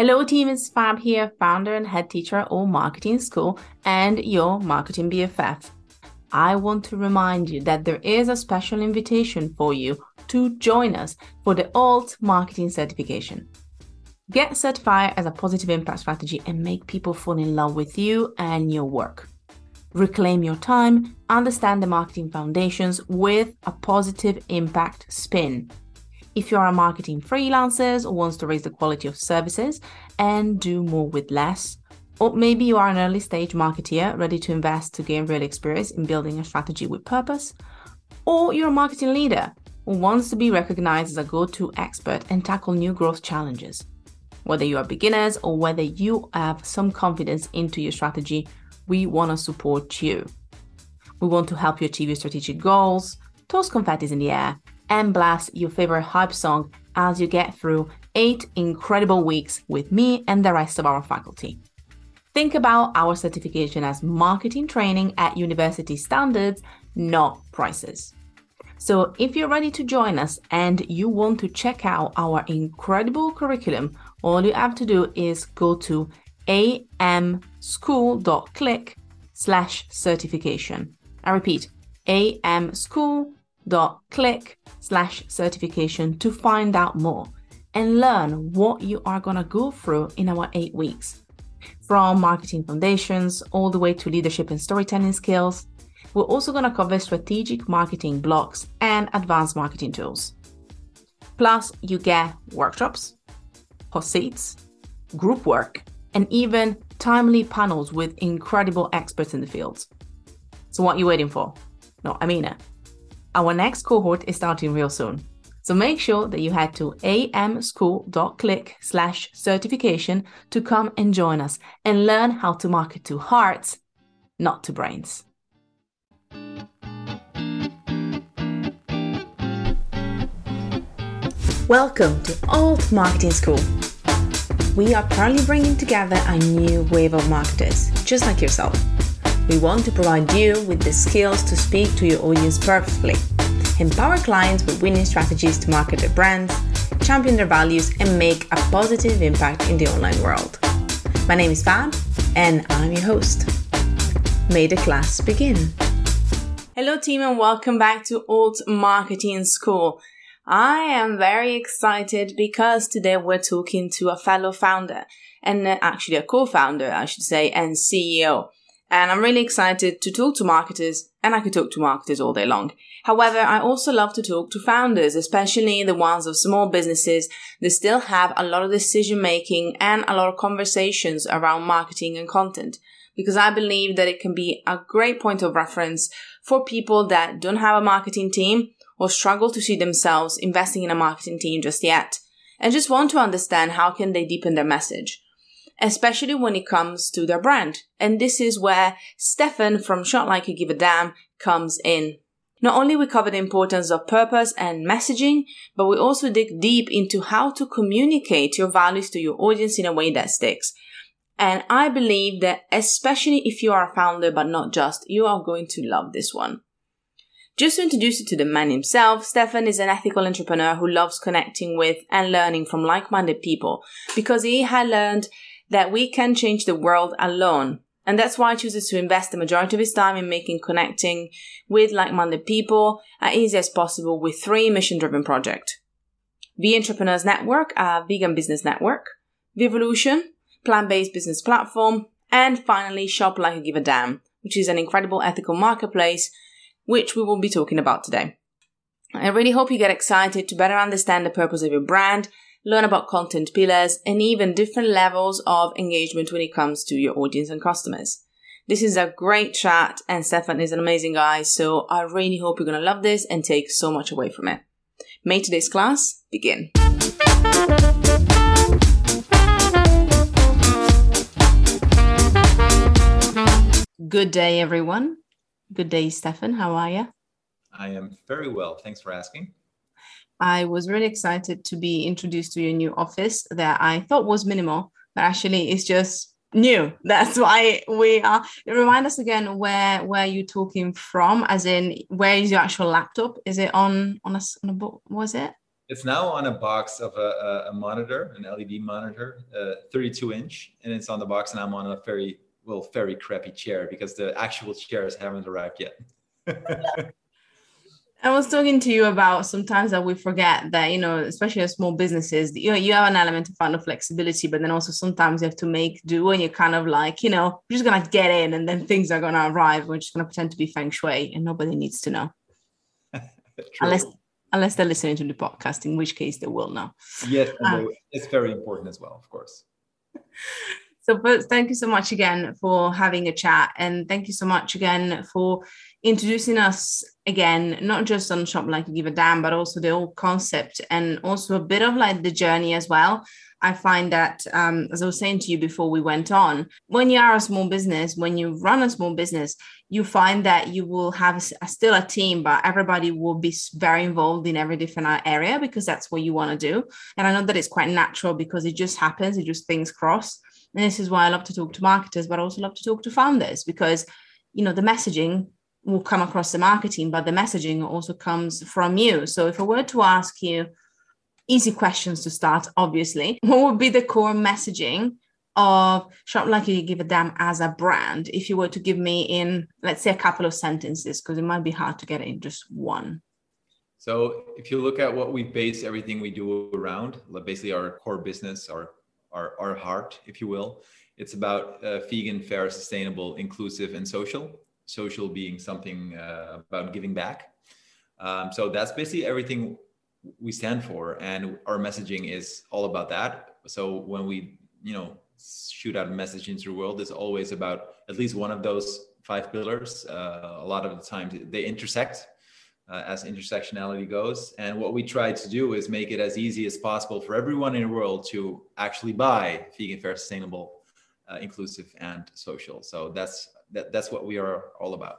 Hello, team. It's Fab here, founder and head teacher at Alt Marketing School and your marketing BFF. I want to remind you that there is a special invitation for you to join us for the Alt Marketing Certification. Get certified as a positive impact strategy and make people fall in love with you and your work. Reclaim your time, understand the marketing foundations with a positive impact spin. If you are a marketing freelancer or wants to raise the quality of services and do more with less, or maybe you are an early stage marketeer ready to invest to gain real experience in building a strategy with purpose, or you're a marketing leader who wants to be recognized as a go to expert and tackle new growth challenges. Whether you are beginners or whether you have some confidence into your strategy, we want to support you. We want to help you achieve your strategic goals, toss confetti in the air, and blast your favorite hype song as you get through eight incredible weeks with me and the rest of our faculty. Think about our certification as marketing training at university standards, not prices. So, if you're ready to join us and you want to check out our incredible curriculum, all you have to do is go to amschool.click slash certification. I repeat, amschool.click slash certification to find out more and learn what you are going to go through in our eight weeks. From marketing foundations all the way to leadership and storytelling skills, we're also going to cover strategic marketing blocks and advanced marketing tools. Plus, you get workshops, hot seats, group work, and even timely panels with incredible experts in the field. So, what are you waiting for? No, I mean it. Our next cohort is starting real soon. So make sure that you head to amschool.click slash certification to come and join us and learn how to market to hearts, not to brains. Welcome to Alt Marketing School. We are proudly bringing together a new wave of marketers, just like yourself. We want to provide you with the skills to speak to your audience perfectly, empower clients with winning strategies to market their brands, champion their values, and make a positive impact in the online world. My name is Fab, and I'm your host. May the class begin. Hello, team, and welcome back to Alt Marketing School. I am very excited because today we're talking to a fellow founder and actually a co-founder, I should say, and CEO. And I'm really excited to talk to marketers and I could talk to marketers all day long. However, I also love to talk to founders, especially the ones of small businesses that still have a lot of decision making and a lot of conversations around marketing and content. Because I believe that it can be a great point of reference for people that don't have a marketing team or struggle to see themselves investing in a marketing team just yet and just want to understand how can they deepen their message especially when it comes to their brand. And this is where stefan from Shop Like You Give a Damn comes in. Not only we cover the importance of purpose and messaging but we also dig deep into how to communicate your values to your audience in a way that sticks. And i believe that especially if you are a founder but not just you are going to love this one. Just to introduce you to the man himself, Stefan is an ethical entrepreneur who loves connecting with and learning from like-minded people because he had learned that we can change the world alone. And that's why he chooses to invest the majority of his time in making connecting with like-minded people as easy as possible with three mission-driven projects. The Entrepreneurs Network, a vegan business network, The Evolution, plant-based business platform, and finally Shop Like I Give a Damn, which is an incredible ethical marketplace which we will be talking about today. I really hope you get excited to better understand the purpose of your brand, learn about content pillars, and even different levels of engagement when it comes to your audience and customers. This is a great chat, and Stefan is an amazing guy, so I really hope you're to love this and take so much away from it. May today's class begin. Good day, everyone. Good day, Stefan. How are you? I am very well. Thanks for asking. I was really excited to be introduced to your new office that I thought was minimal, but actually it's just new. That's why we are. Remind us again where where you talking from, as in where is your actual laptop? Is it on on a, on a book? Was it? It's now on a box of a, a monitor, an LED monitor, uh, 32 inch, and it's on the box, and I'm on a very well, very crappy chair because the actual chairs haven't arrived yet. I was talking to you about sometimes that we forget that, you know, especially as small businesses, you you have an element of fun of flexibility, but then also sometimes you have to make do and you're kind of like, you know, we're just gonna get in and then things are gonna arrive. We're just gonna pretend to be feng shui and nobody needs to know. unless unless they're listening to the podcast, in which case they will know. Yes, um, it's very important as well, of course. So, but thank you so much again for having a chat, and thank you so much again for introducing us again, not just on Shop Like You Give a Damn, but also the whole concept and also a bit of like the journey as well. I find that, um, as I was saying to you before we went on, when you are a small business, when you run a small business, you find that you will have a, still a team, but everybody will be very involved in every different uh, area because that's what you want to do. And I know that it's quite natural because it just happens, it just things cross. And this is why I love to talk to marketers, but I also love to talk to founders because, you know, the messaging will come across the marketing, but the messaging also comes from you. So if I were to ask you easy questions to start, obviously, what would be the core messaging of Shop Like You Give a Damn as a brand? If you were to give me in, let's say, a couple of sentences, because it might be hard to get it in just one. So if you look at what we base everything we do around, basically our core business, our our, our heart, if you will, it's about uh, vegan, fair, sustainable, inclusive, and social social being something uh, about giving back. Um, so that's basically everything we stand for, and our messaging is all about that. So when we, you know, shoot out a message into the world, it's always about at least one of those five pillars. Uh, a lot of the times they intersect. Uh, as intersectionality goes. And what we try to do is make it as easy as possible for everyone in the world to actually buy vegan, fair, sustainable, uh, inclusive, and social. So that's that, that's what we are all about.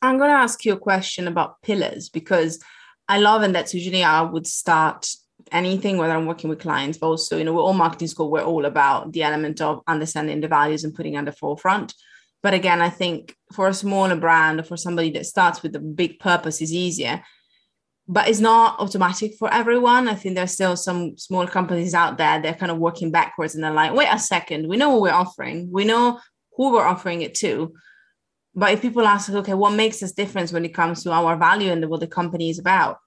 I'm going to ask you a question about pillars because I love, and that's usually I would start anything, whether I'm working with clients, but also, you know, we're Alt Marketing School, we're all about the element of understanding the values and putting on the forefront. But again, I think for a smaller brand or for somebody that starts with a big purpose is easier. But it's not automatic for everyone. I think there's still some small companies out there, that are kind of working backwards and they're like, wait a second, we know what we're offering. We know who we're offering it to. But if people ask, okay, what makes us difference when it comes to our value and what the company is about?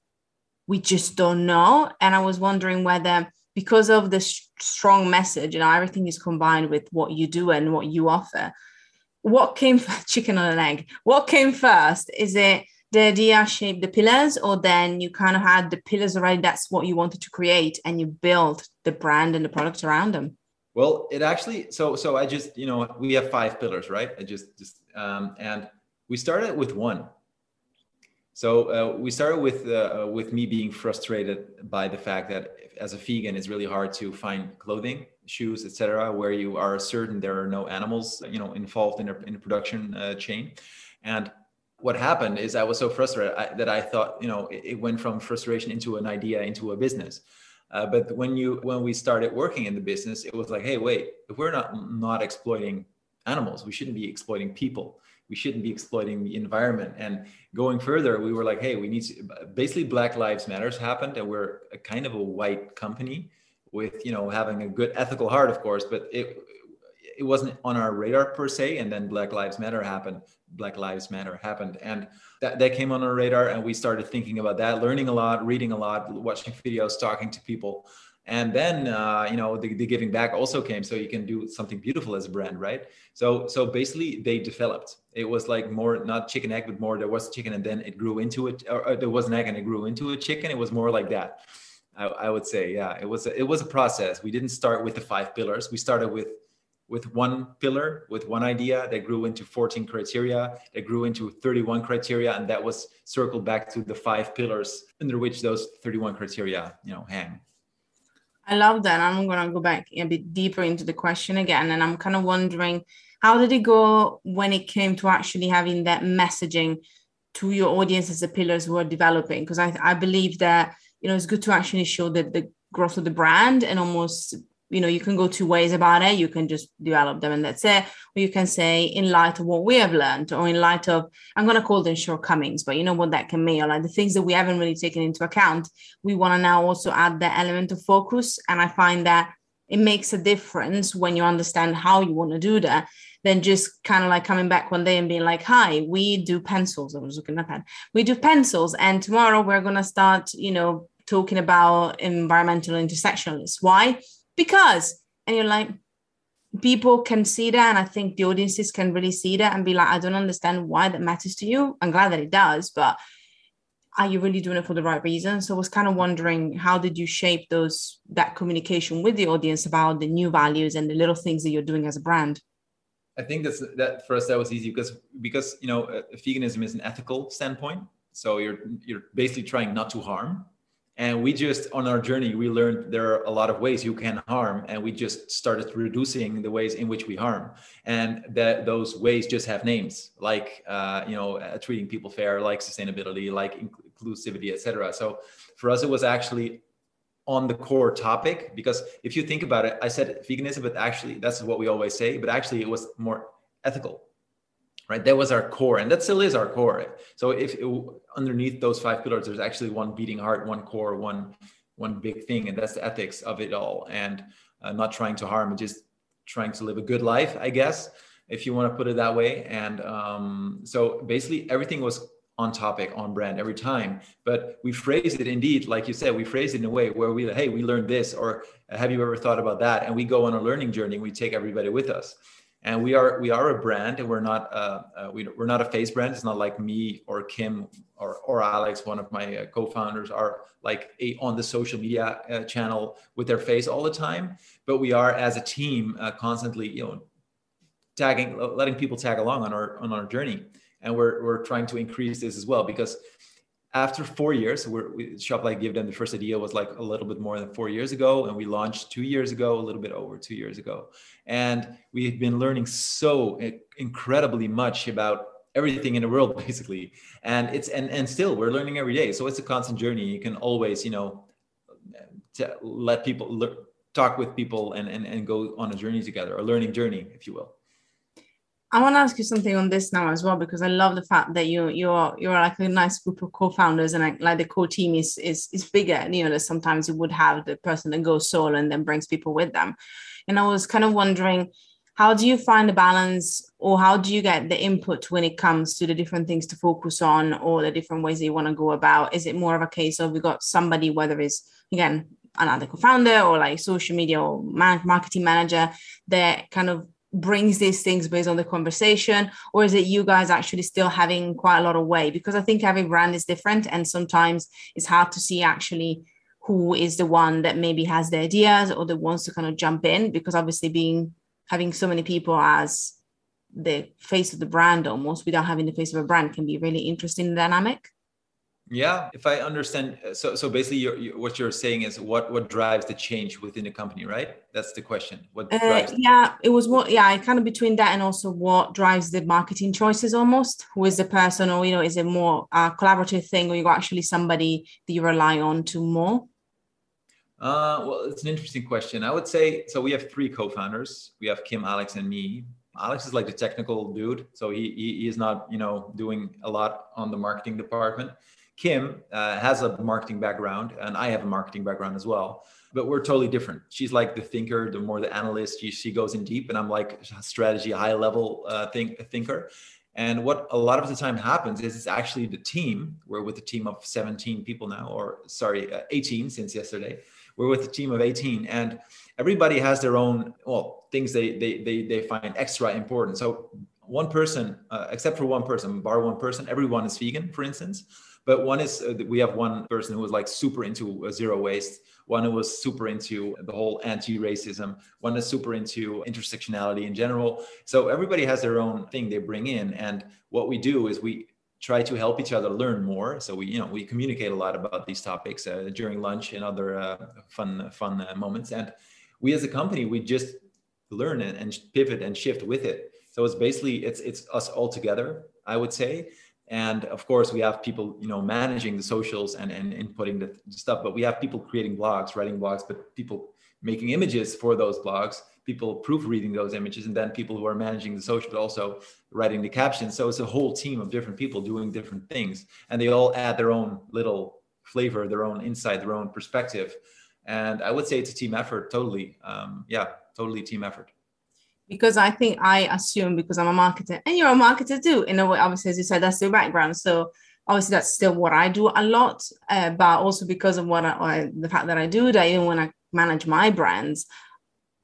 We just don't know. And I was wondering whether, because of the strong message, you know, everything is combined with what you do and what you offer. What came first, chicken or an egg? What came first? Is it the idea shaped the pillars, or then you kind of had the pillars already? That's what you wanted to create, and you built the brand and the product around them. Well, it actually so so I just you know we have five pillars, right? I just just um, and we started with one. So uh, we started with uh, with me being frustrated by the fact that as a vegan, it's really hard to find clothing, shoes, etc., where you are certain there are no animals, you know, involved in a, in a production uh, chain. And what happened is I was so frustrated I, that I thought, you know, it, it, went from frustration into an idea into a business. Uh, but when you when we started working in the business, it was like, hey, wait, if we're not not exploiting animals, we shouldn't be exploiting people. We shouldn't be exploiting the environment. And going further, we were like, hey, we need to basically Black Lives Matters happened, and we're a kind of a white company with you know having a good ethical heart, of course, but it it wasn't on our radar per se. And then Black Lives Matter happened. Black Lives Matter happened, and that, that came on our radar and we started thinking about that learning a lot reading a lot watching videos talking to people and then uh, you know the, the, giving back also came so you can do something beautiful as a brand right so so basically they developed it was like more not chicken egg but more there was chicken and then it grew into it or, or there was an egg and it grew into a chicken it was more like that I, I would say yeah it was a, it was a process we didn't start with the five pillars we started with with one pillar, with one idea that grew into 14 criteria, that grew into 31 criteria, and that was circled back to the five pillars under which those 31 criteria, you know, hang. I love that. I'm going to go back a bit deeper into the question again. And I'm kind of wondering how did it go when it came to actually having that messaging to your audience as the pillars were developing? Because I, I believe that, you know, it's good to actually show that the growth of the brand and almost you know you can go two ways about it. You can just develop them and that's it. Or you can say in light of what we have learned or in light of i'm going to call them shortcomings but you know what that can mean? Or like the things that we haven't really taken into account we want to now also add the element of focus. And i find that it makes a difference when you understand how you want to do that than just kind of like coming back one day and being like hi we do pencils. I was looking at that. We do pencils and tomorrow we're going to start you know talking about environmental intersectionalists why? Because and you're like people can see that and i think the audiences can really see that and be like i don't understand why that matters to you. I'm glad that it does but are you really doing it for the right reason? So i was kind of wondering how did you shape those that communication with the audience about the new values and the little things that you're doing as a brand? I think that's that for us that was easy because because you know uh, veganism is an ethical standpoint. So you're you're basically trying not to harm and we just on our journey we learned there are a lot of ways you can harm and we just started reducing the ways in which we harm. And that those ways just have names like uh, you know uh, treating people fair like sustainability like inclusivity etc so for us it was actually on the core topic because if you think about it i said veganism but actually that's what we always say but actually it was more ethical right? That was our core and that still is our core. So if it, underneath those five pillars there's actually one beating heart one core one one big thing and that's the ethics of it all. And uh, not trying to harm just trying to live a good life i guess if you want to put it that way. And um, so basically everything was on topic on brand every time. But we phrase it indeed like you said we phrase it in a way where we hey we learned this or have you ever thought about that? And we go on a learning journey we take everybody with us and we are we are a brand and we're not uh, uh, we, we're not a face brand. It's not like me or kim or, or alex one of my uh, co-founders are like a, on the social media uh, channel with their face all the time. But we are as a team uh, constantly you know tagging letting people tag along on our on our journey. And we're, we're trying to increase this as well because after four years, we're, we, Shop Like Give Them, the first idea was like a little bit more than four years ago. And we launched two years ago, a little bit over two years ago. And we've been learning so incredibly much about everything in the world, basically. And it's, and, and still we're learning every day. So it's a constant journey. You can always, you know, let people le- talk with people and, and, and go on a journey together, a learning journey, if you will. I want to ask you something on this now as well because I love the fact that you you're you're like a nice group of co-founders and like, like the core team is is is bigger. You know, that sometimes you would have the person that goes solo and then brings people with them. And I was kind of wondering, how do you find the balance, or how do you get the input when it comes to the different things to focus on, or the different ways that you want to go about? Is it more of a case of we got somebody, whether it's again another co-founder or like social media or marketing manager that kind of brings these things based on the conversation or is it you guys actually still having quite a lot of weight because i think every brand is different and sometimes it's hard to see actually who is the one that maybe has the ideas or that wants to kind of jump in because obviously being having so many people as the face of the brand almost without having the face of a brand can be really interesting dynamic yeah, if I understand, uh, so so basically, you're, you, what you're saying is what what drives the change within the company, right? That's the question. What uh, drives? yeah, it was what. Yeah, kind of between that and also what drives the marketing choices. Almost, who is the person, or you know, is it more a collaborative thing, or you actually somebody that you rely on to more? Uh, well, it's an interesting question. I would say so. We have three co-founders. We have Kim, Alex, and me. Alex is like the technical dude, so he, he, he is not you know doing a lot on the marketing department Kim uh, has a marketing background, and I have a marketing background as well. But we're totally different. She's like the thinker, the more the analyst. She, she goes in deep, and I'm like strategy, high level uh, think, thinker. And what a lot of the time happens is it's actually the team. We're with a team of 17 people now, or sorry, uh, 18 since yesterday. We're with a team of 18, and everybody has their own well things they they they, they find extra important. So one person, uh, except for one person, bar one person, everyone is vegan, for instance. But one is uh, we have one person who was like super into uh, zero waste. One who was super into the whole anti-racism. One is super into intersectionality in general. So everybody has their own thing they bring in, and what we do is we try to help each other learn more. So we, you know, we communicate a lot about these topics uh, during lunch and other uh, fun, fun uh, moments. And we, as a company, we just learn and, and pivot and shift with it. So it's basically it's it's us all together. I would say and of course we have people you know managing the socials and, and inputting the stuff but we have people creating blogs writing blogs but people making images for those blogs people proofreading those images and then people who are managing the social but also writing the captions. So it's a whole team of different people doing different things and they all add their own little flavor their own insight their own perspective. And i would say it's a team effort totally um, yeah totally team effort because I think I assume because I'm a marketer and you're a marketer too, in a way, obviously, as you said, that's your background. So obviously that's still what I do a lot, uh, but also because of what I, the fact that I do that, even when I manage my brands,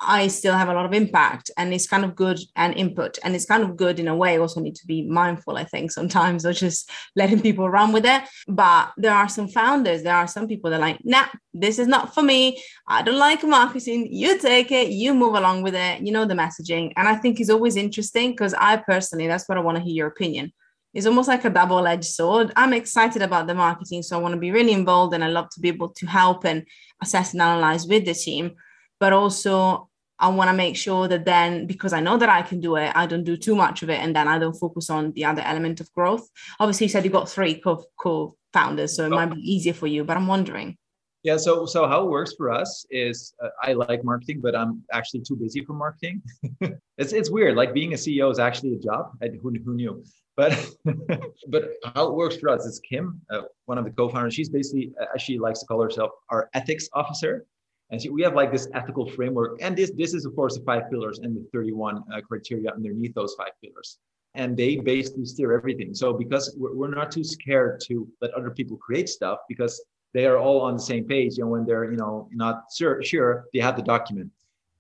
I still have a lot of impact and it's kind of good and input. And it's kind of good in a way. Also need to be mindful, I think, sometimes or just letting people run with it. But there are some founders, there are some people that are like, nah, this is not for me. I don't like marketing. You take it, you move along with it, you know, the messaging. And I think it's always interesting because I personally, that's what I want to hear your opinion. It's almost like a double edged sword. I'm excited about the marketing. So I want to be really involved and I love to be able to help and assess and analyze with the team. But also, I want to make sure that then, because I know that I can do it, I don't do too much of it, and then I don't focus on the other element of growth. Obviously, you said you got three co- co-founders, so it oh. might be easier for you. But I'm wondering. Yeah. So so how it works for us is uh, I like marketing, but I'm actually too busy for marketing. it's it's weird. Like being a CEO is actually a job. I, who who knew? But but how it works for us is Kim, uh, one of the co-founders. She's basically uh, she likes to call herself our ethics officer and so we have like this ethical framework. And this, this is, of course, the five pillars and the 31 uh, criteria underneath those five pillars. And they basically steer everything. So because we're, we're not too scared to let other people create stuff because they are all on the same page. And when they're, you know, not sure, sure, they have the document.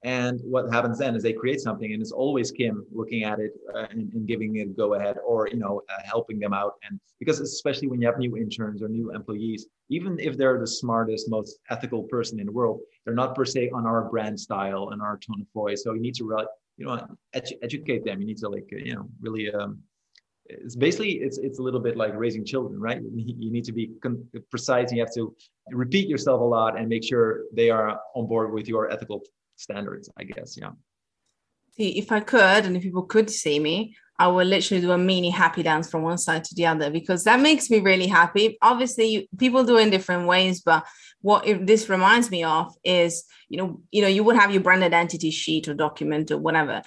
And what happens then is they create something, and it's always Kim looking at it uh, and, and, giving it go ahead, or you know, uh, helping them out. And because especially when you have new interns or new employees, even if they're the smartest, most ethical person in the world, they're not per se on our brand style and our tone of voice. So you need to really, you know, edu- educate them. You need to like, you know, really. Um, it's basically it's it's a little bit like raising children, right? You need to be con- precise. And you have to repeat yourself a lot and make sure they are on board with your ethical standards, I guess. Yeah. See, if I could, and if people could see me, I will literally do a mini happy dance from one side to the other because that makes me really happy. Obviously, people do in different ways, but what this reminds me of is, you know, you know, you would have your brand identity sheet or document or whatever,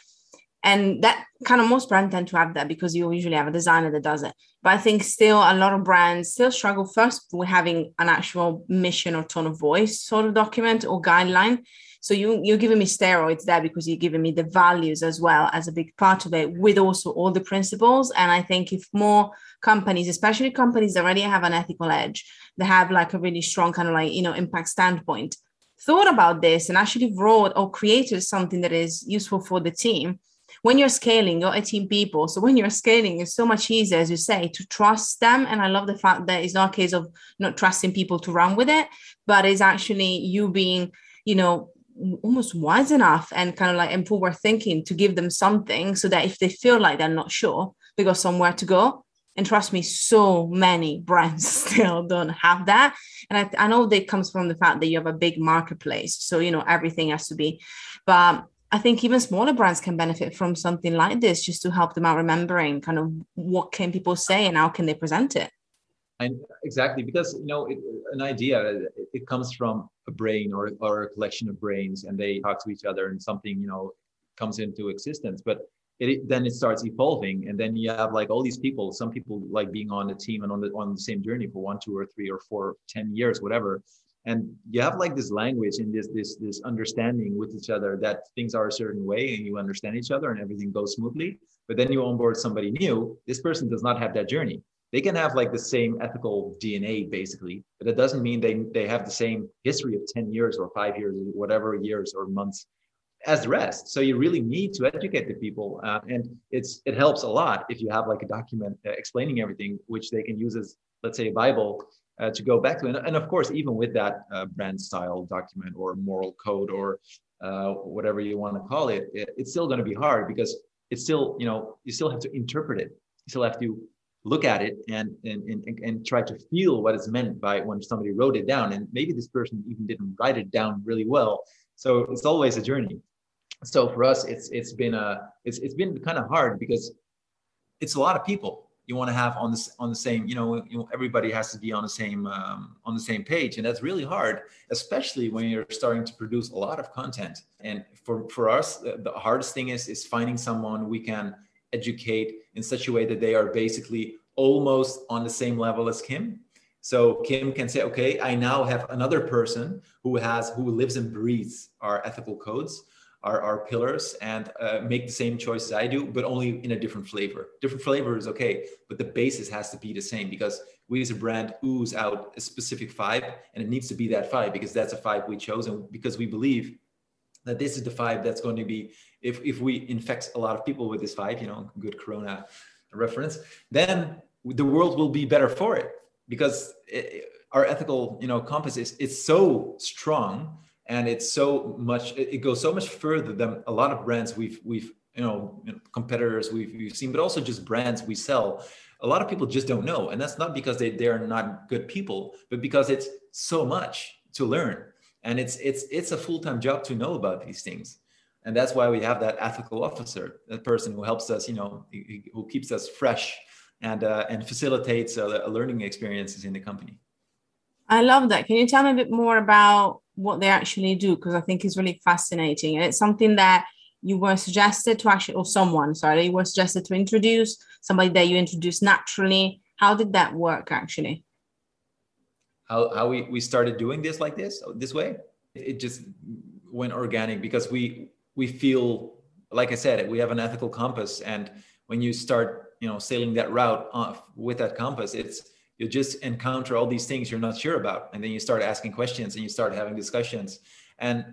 and that kind of most brands tend to have that because you usually have a designer that does it. But I think still a lot of brands still struggle first with having an actual mission or tone of voice sort of document or guideline so you you're giving me steroids there because you're giving me the values as well as a big part of it, with also all the principles. And I think if more companies, especially companies that already have an ethical edge, they have like a really strong kind of like you know impact standpoint, thought about this and actually wrote or created something that is useful for the team when you're scaling, you're 18 people. So when you're scaling, it's so much easier, as you say, to trust them. And I love the fact that it's not a case of not trusting people to run with it, but it's actually you being, you know, almost wise enough and kind of like and forward thinking to give them something so that if they feel like they're not sure they got somewhere to go and trust me so many brands still don't have that and I, I know that comes from the fact that you have a big marketplace so you know everything has to be but i think even smaller brands can benefit from something like this just to help them out remembering kind of what can people say and how can they present it. And exactly because you know it, an idea it, comes from a brain or, or a collection of brains and they talk to each other and something you know comes into existence but it, then it starts evolving and then you have like all these people some people like being on the team and on the on the same journey for one two or three or four ten years whatever and you have like this language and this this this understanding with each other that things are a certain way and you understand each other and everything goes smoothly but then you onboard somebody new this person does not have that journey they can have like the same ethical DNA basically, but it doesn't mean they they have the same history of 10 years or five years, or whatever years or months as the rest. So you really need to educate the people, uh, and it's it helps a lot if you have like a document uh, explaining everything, which they can use as let's say a Bible uh, to go back to. And, and, of course, even with that uh, brand style document or moral code or uh, whatever you want to call it, it it's still going to be hard because it's still you know you still have to interpret it. You still have to look at it and, and, and, and try to feel what is meant by when somebody wrote it down. And maybe this person even didn't write it down really well. So it's always a journey. So for us, it's it's been a it's it's been kind of hard because it's a lot of people. You want to have on this on the same you know, everybody has to be on the same um, on the same page and that's really hard especially when you're starting to produce a lot of content. And for for us the hardest thing is is finding someone we can educate in such a way that they are basically almost on the same level as kim. So kim can say okay i now have another person who has who lives and breathes our ethical codes our, our pillars and uh, make the same choices I do, but only in a different flavor. Different flavor is okay, but the basis has to be the same because we as a brand ooze out a specific vibe and it needs to be that vibe because that's a vibe we chose and because we believe that this is the vibe that's going to be if, if we infect a lot of people with this vibe, you know, good Corona reference, then the world will be better for it because it, our ethical, you know, compass is it's so strong and it's so much it goes so much further than a lot of brands we've we've you know competitors we've, we've seen but also just brands we sell. A lot of people just don't know. And that's not because they, they're not good people but because it's so much to learn. And it's it's it's a full-time job to know about these things. And that's why we have that ethical officer that person who helps us you know who keeps us fresh and uh, and facilitates uh, learning experiences in the company. I love that. Can you tell me a bit more about what they actually do because I think is really fascinating. And it's something that you were suggested to actually, or someone, sorry, you were suggested to introduce, somebody that you introduced naturally. How did that work actually? How, how we, we started doing this like this, this way? It just went organic because we, we feel, like I said, we have an ethical compass. And when you start, you know, sailing that route off with that compass, it's, you just encounter all these things you're not sure about and then you start asking questions and you start having discussions. And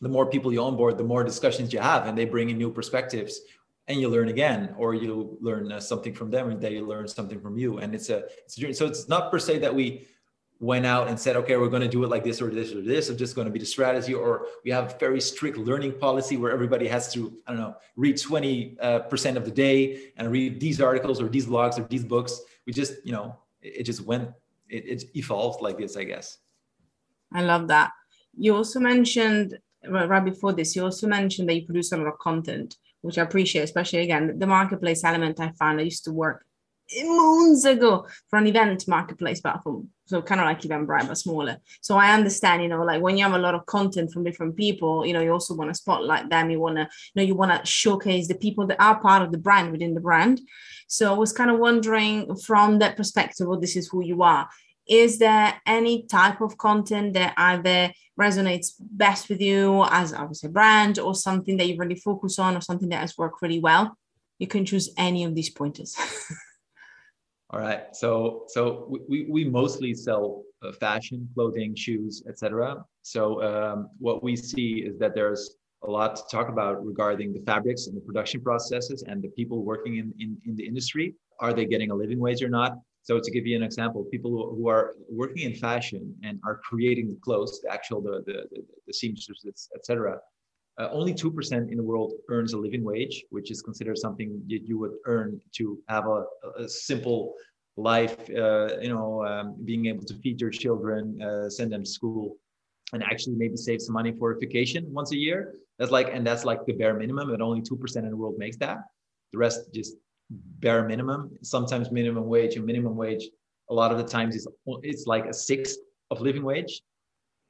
the more people you onboard the more discussions you have and they bring in new perspectives and you learn again or you learn uh, something from them and they learn something from you and it's a it's a so it's not per se that we went out and said okay we're going to do it like this or this or this or just going to be the strategy or we have a very strict learning policy where everybody has to i don't know read 20 uh, percent of the day and read these articles or these blogs or these books. We just you know it just went it, it evolved like this i guess. I love that. You also mentioned right before this you also mentioned that you produce a lot of content which i appreciate especially again the marketplace element i found. I used to work moons ago for an event marketplace platform so kind of like Eventbrite but smaller so i understand you know like when you have a lot of content from different people you know you also want to spotlight them you want to you know you want to showcase the people that are part of the brand within the brand so I was kind of wondering from that perspective, well, this is who you are. Is there any type of content that either resonates best with you as obviously a brand or something that you really focus on or something that has worked really well? You can choose any of these pointers. All right. So so we, we mostly sell uh, fashion, clothing, shoes, etc. So um, what we see is that there's a lot to talk about regarding the fabrics and the production processes and the people working in, in, in the industry. Are they getting a living wage or not? So to give you an example, people who are working in fashion and are creating the clothes, the actual the the, the, the seamstresses, etc. Uh, only two percent in the world earns a living wage, which is considered something that you would earn to have a, a simple life. Uh, you know, um, being able to feed your children, uh, send them to school, and actually maybe save some money for a vacation once a year. That's like, and that's like the bare minimum, and only 2% in the world makes that. The rest just bare minimum, sometimes minimum wage and minimum wage. A lot of the times it's, it's like a sixth of living wage.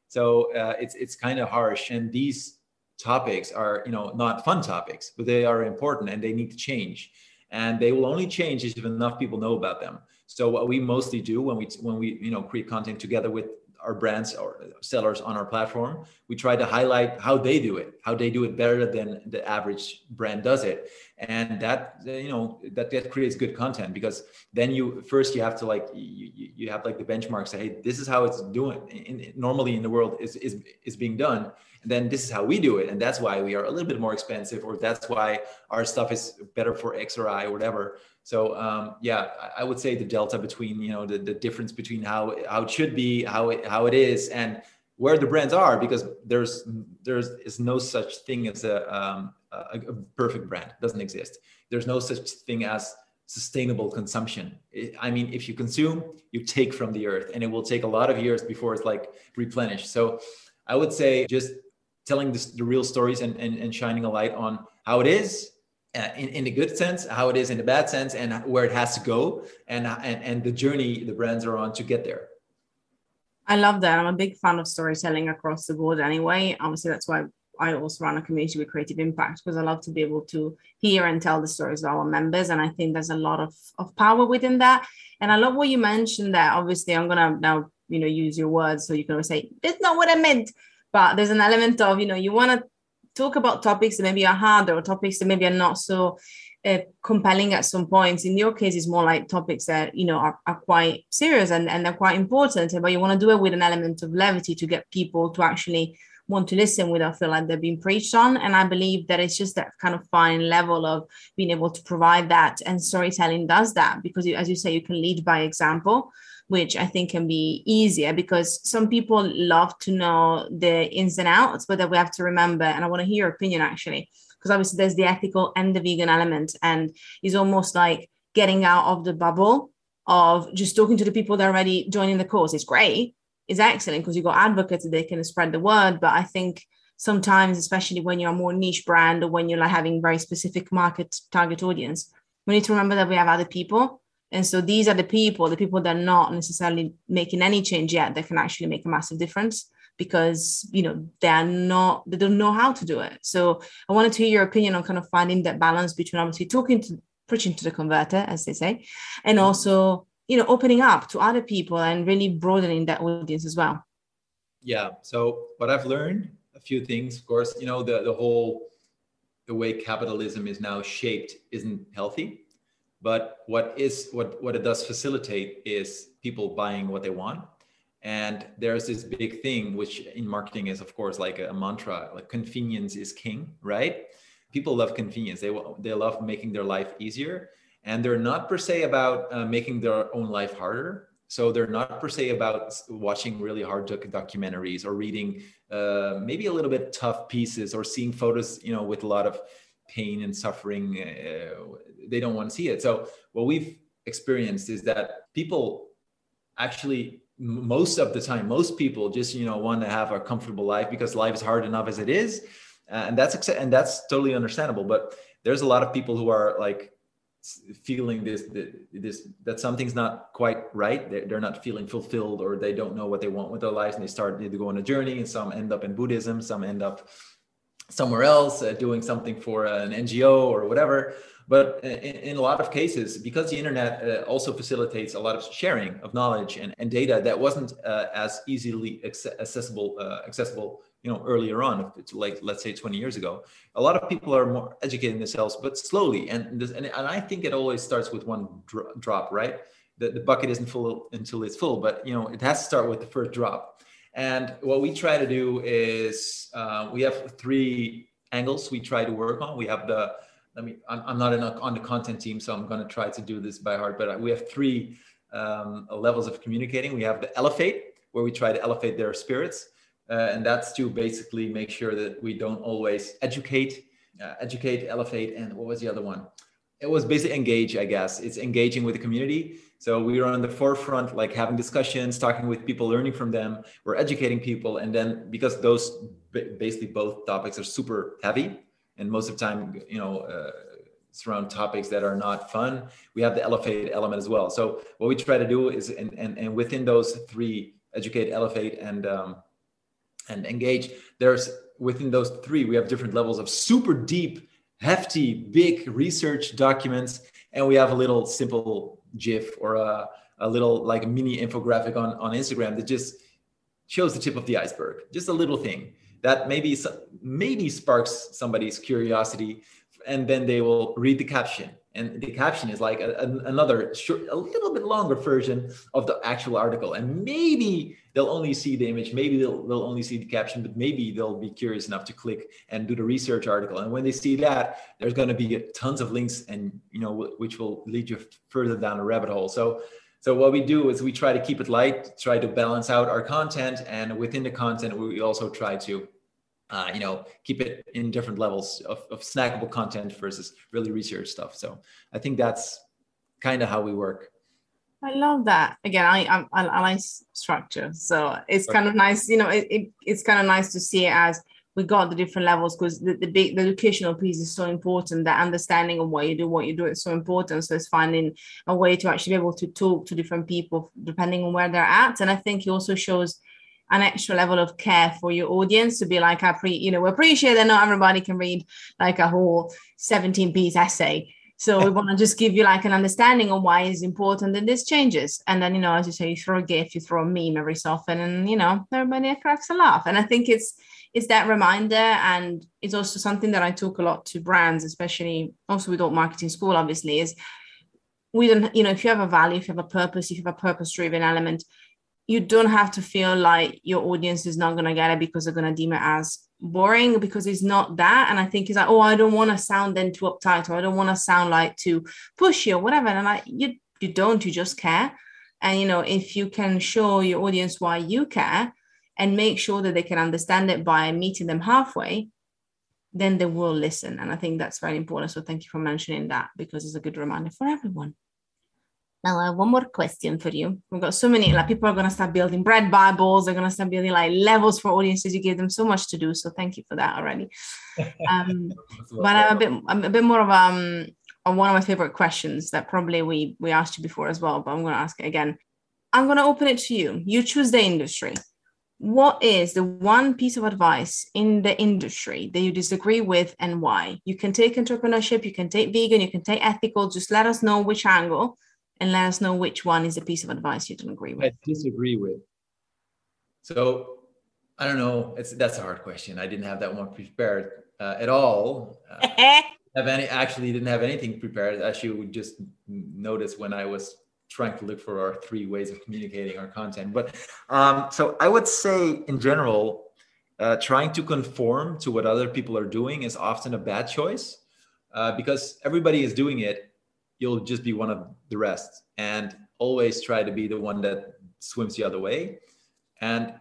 So uh, it's, it's kind of harsh. And these topics are, you know, not fun topics, but they are important and they need to change. And they will only change if enough people know about them. So what we mostly do when we when we you know create content together with our brands or sellers on our platform we try to highlight how they do it how they do it better than the average brand does it and that you know that that creates good content because then you first you have to like you, you have like the benchmark say hey this is how it's doing in, normally in the world is, is is being done then this is how we do it and that's why we are a little bit more expensive or that's why our stuff is better for x or y or whatever so um, yeah, I would say the delta between you know the, the difference between how how it should be, how it how it is, and where the brands are, because there's there's is no such thing as a, um, a, a perfect brand. Doesn't exist. There's no such thing as sustainable consumption. I mean, if you consume, you take from the earth, and it will take a lot of years before it's like replenished. So I would say just telling this, the real stories and, and, and shining a light on how it is uh, in, in the good sense, how it is in the bad sense, and where it has to go, and, and, and the journey the brands are on to get there. I love that. I'm a big fan of storytelling across the board anyway. Obviously, that's why I also run a community with creative impact because I love to be able to hear and tell the stories of our members. And I think there's a lot of, of power within that. And I love what you mentioned that obviously I'm gonna now, you know, use your words so you can always say, that's not what I meant. But there's an element of, you know, you want to talk about topics that maybe are harder or topics that maybe are not so uh, compelling at some points. In your case, it's more like topics that you know are, are quite serious and, and they're quite important, but you want to do it with an element of levity to get people to actually want to listen without feel like they're being preached on. And I believe that it's just that kind of fine level of being able to provide that. And storytelling does that because, you, as you say, you can lead by example, which I think can be easier because some people love to know the ins and outs, but that we have to remember. And I want to hear your opinion actually, because obviously there's the ethical and the vegan element, and it's almost like getting out of the bubble of just talking to the people that are already joining the course. It's great is excellent because you've got advocates that they can spread the word. But I think sometimes, especially when you're a more niche brand or when you're like having very specific market target audience, we need to remember that we have other people. And so these are the people, the people that are not necessarily making any change yet that can actually make a massive difference because you know they're not they don't know how to do it. So I wanted to hear your opinion on kind of finding that balance between obviously talking to preaching to the converter, as they say, and mm-hmm. also you know opening up to other people and really broadening that audience as well. Yeah. So what i've learned a few things of course you know the the whole the way capitalism is now shaped isn't healthy but what is what what it does facilitate is people buying what they want. And there's this big thing which in marketing is of course like a mantra like convenience is king right? People love convenience. They they love making their life easier. And they're not per se about uh, making their own life harder. So they're not per se about watching really hard documentaries or reading uh, maybe a little bit tough pieces or seeing photos you know with a lot of pain and suffering uh, they don't want to see it. So what we've experienced is that people actually most of the time most people just you know want to have a comfortable life because life is hard enough as it is and that's and that's totally understandable. But there's a lot of people who are like feeling this this that something's not quite right. They're, they're not feeling fulfilled or they don't know what they want with their lives and they start to go on a journey and some end up in buddhism some end up somewhere else uh, doing something for an ngo or whatever. But in, in a lot of cases because the internet uh, also facilitates a lot of sharing of knowledge and, and data that wasn't uh, as easily accessible uh, accessible you know earlier on like let's say 20 years ago a lot of people are more educating themselves but slowly. And this, and, and i think it always starts with one dro- drop right? The, the bucket isn't full until it's full but you know it has to start with the first drop and what we try to do is uh, we have three angles we try to work on we have the i mean i'm, I'm not a, on the content team so i'm going to try to do this by heart but we have three um, levels of communicating we have the elevate where we try to elevate their spirits uh, and that's to basically make sure that we don't always educate, uh, educate, elevate, and what was the other one? It was basically engage, I guess. It's engaging with the community. So we were on the forefront, like having discussions, talking with people, learning from them. We're educating people, and then because those basically both topics are super heavy, and most of the time, you know. Uh, surround topics that are not fun we have the elevate element as well so what we try to do is and and, and within those three educate elevate and um, and engage. There's within those three, we have different levels of super deep, hefty, big research documents, and we have a little simple GIF or a, a little like mini infographic on, on Instagram that just shows the tip of the iceberg, just a little thing that maybe maybe sparks somebody's curiosity, and then they will read the caption and the caption is like a, a, another short, a little bit longer version of the actual article. And maybe they'll only see the image maybe they'll, they'll only see the caption but maybe they'll be curious enough to click and do the research article. And when they see that there's going to be tons of links and you know which will lead you further down a rabbit hole. So so what we do is we try to keep it light try to balance out our content and within the content we also try to uh, you know, keep it in different levels of, of snackable content versus really research stuff. So I think that's kind of how we work. I love that. Again, I I, I like structure, so it's kind of nice. You know, it, it, it's kind of nice to see it as we got the different levels because the, the big the educational piece is so important that understanding of why you do what you do is so important so it's finding a way to actually be able to talk to different people depending on where they're at and i think it also shows an extra level of care for your audience to be like i pre you know we appreciate that not everybody can read like a whole 17 piece essay so we want to just give you like an understanding of why it's important that this changes. And then, you know, as you say, you throw a gift, you throw a meme every so often, and you know, everybody cracks a laugh. And I think it's it's that reminder. And it's also something that I talk a lot to brands, especially also with alt marketing school, obviously, is we don't, you know, if you have a value, if you have a purpose, if you have a purpose-driven element, you don't have to feel like your audience is not gonna get it because they're gonna deem it as boring because it's not that. And I think it's like, oh, I don't want to sound then too uptight or I don't want to sound like too pushy or whatever. And I'm like, you you don't, you just care. And you know, if you can show your audience why you care and make sure that they can understand it by meeting them halfway, then they will listen. And I think that's very important. So thank you for mentioning that because it's a good reminder for everyone. Now, I have one more question for you. We've got so many, like people are going to start building bread Bibles. They're going to start building like levels for audiences. You gave them so much to do. So thank you for that already. Um, but I'm a bit, I'm a bit more of um, on one of my favorite questions that probably we we asked you before as well, but I'm going to ask it again. I'm going to open it to you. You choose the industry. What is the one piece of advice in the industry that you disagree with and why? You can take entrepreneurship, you can take vegan, you can take ethical. Just let us know which angle and let us know which one is a piece of advice you don't agree with. I disagree with. So I don't know. It's that's a hard question. I didn't have that one prepared uh, at all. Uh, have any actually didn't have anything prepared. As you would just notice when I was trying to look for our three ways of communicating our content. But um, so I would say in general, uh, trying to conform to what other people are doing is often a bad choice uh, because everybody is doing it you'll just be one of the rest. And always try to be the one that swims the other way. And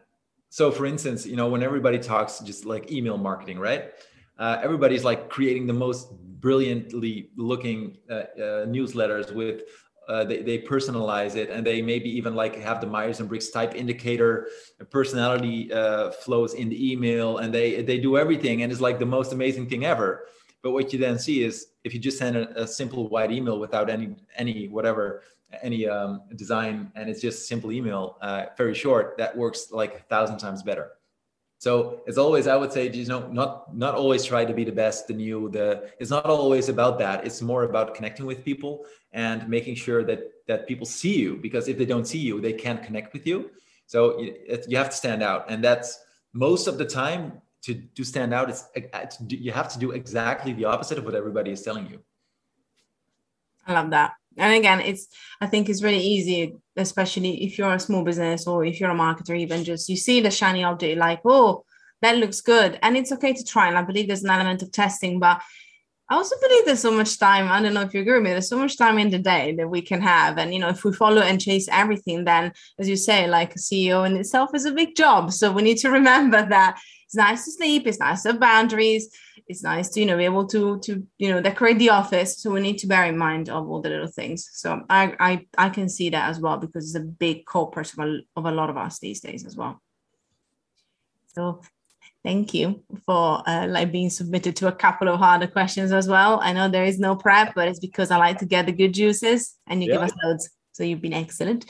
so for instance you know when everybody talks just like email marketing right? Uh, everybody's like creating the most brilliantly looking uh, uh, newsletters with uh, they, they personalize it. And they maybe even like have the myers and briggs type indicator. Personality uh, flows in the email and they they do everything. And it's like the most amazing thing ever. But what you then see is if you just send a, a simple white email without any any whatever any um, design and it's just simple email, uh, very short, that works like a thousand times better. So as always, I would say, you know, not not always try to be the best, the new, the. It's not always about that. It's more about connecting with people and making sure that that people see you. Because if they don't see you, they can't connect with you. So you, you have to stand out, and that's most of the time to to stand out it's uh, uh, you have to do exactly the opposite of what everybody is telling you i love that and again it's i think it's really easy especially if you're a small business or if you're a marketer even just you see the shiny object like oh that looks good and it's okay to try and i believe there's an element of testing but I also believe there's so much time. I don't know if you agree with me. There's so much time in the day that we can have. And, you know, if we follow and chase everything, then, as you say, like a CEO in itself is a big job. So we need to remember that it's nice to sleep. It's nice to have boundaries. It's nice to, you know, be able to, to, you know, decorate the office. So we need to bear in mind of all the little things. So I, I, I can see that as well because it's a big culprit of a, of a lot of us these days as well. So Thank you for uh, like being submitted to a couple of harder questions as well. I know there is no prep, but it's because I like to get the good juices and you yeah. give us loads. So you've been excellent.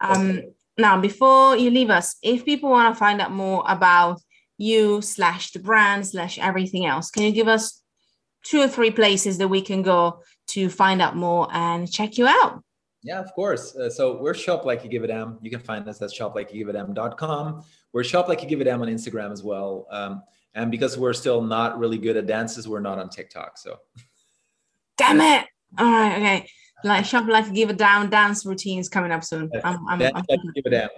Um, now, before you leave us, if people want to find out more about you slash the brand slash everything else, can you give us two or three places that we can go to find out more and check you out? Yeah, of course. Uh, so we're Shop Like You Give a Damn. You can find us at shoplikeyougiveadamn.com. We're Shop Like You Give a Damn on Instagram as well. Um, and because we're still not really good at dances, we're not on TikTok. So, damn it! All right, okay. Like Shop Like You Give It Down dance routines coming up soon. I'm, I'm, I'm, like give a damn.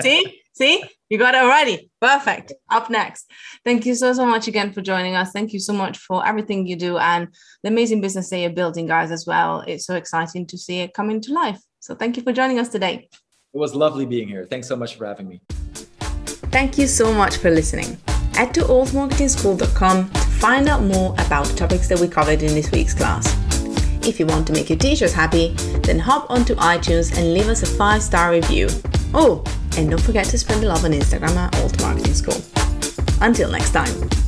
See, see, you got it already. Perfect. Up next. Thank you so, so much again for joining us. Thank you so much for everything you do and the amazing business that you're building, guys, as well. It's so exciting to see it come into life. So thank you for joining us today. It was lovely being here. Thanks so much for having me. Thank you so much for listening. Head to altmarketingschool.com to find out more about topics that we covered in this week's class. If you want to make your teachers happy, then hop onto iTunes and leave us a five star review. Oh, and don't forget to spread the love on Instagram at Alt Marketing School. Until next time.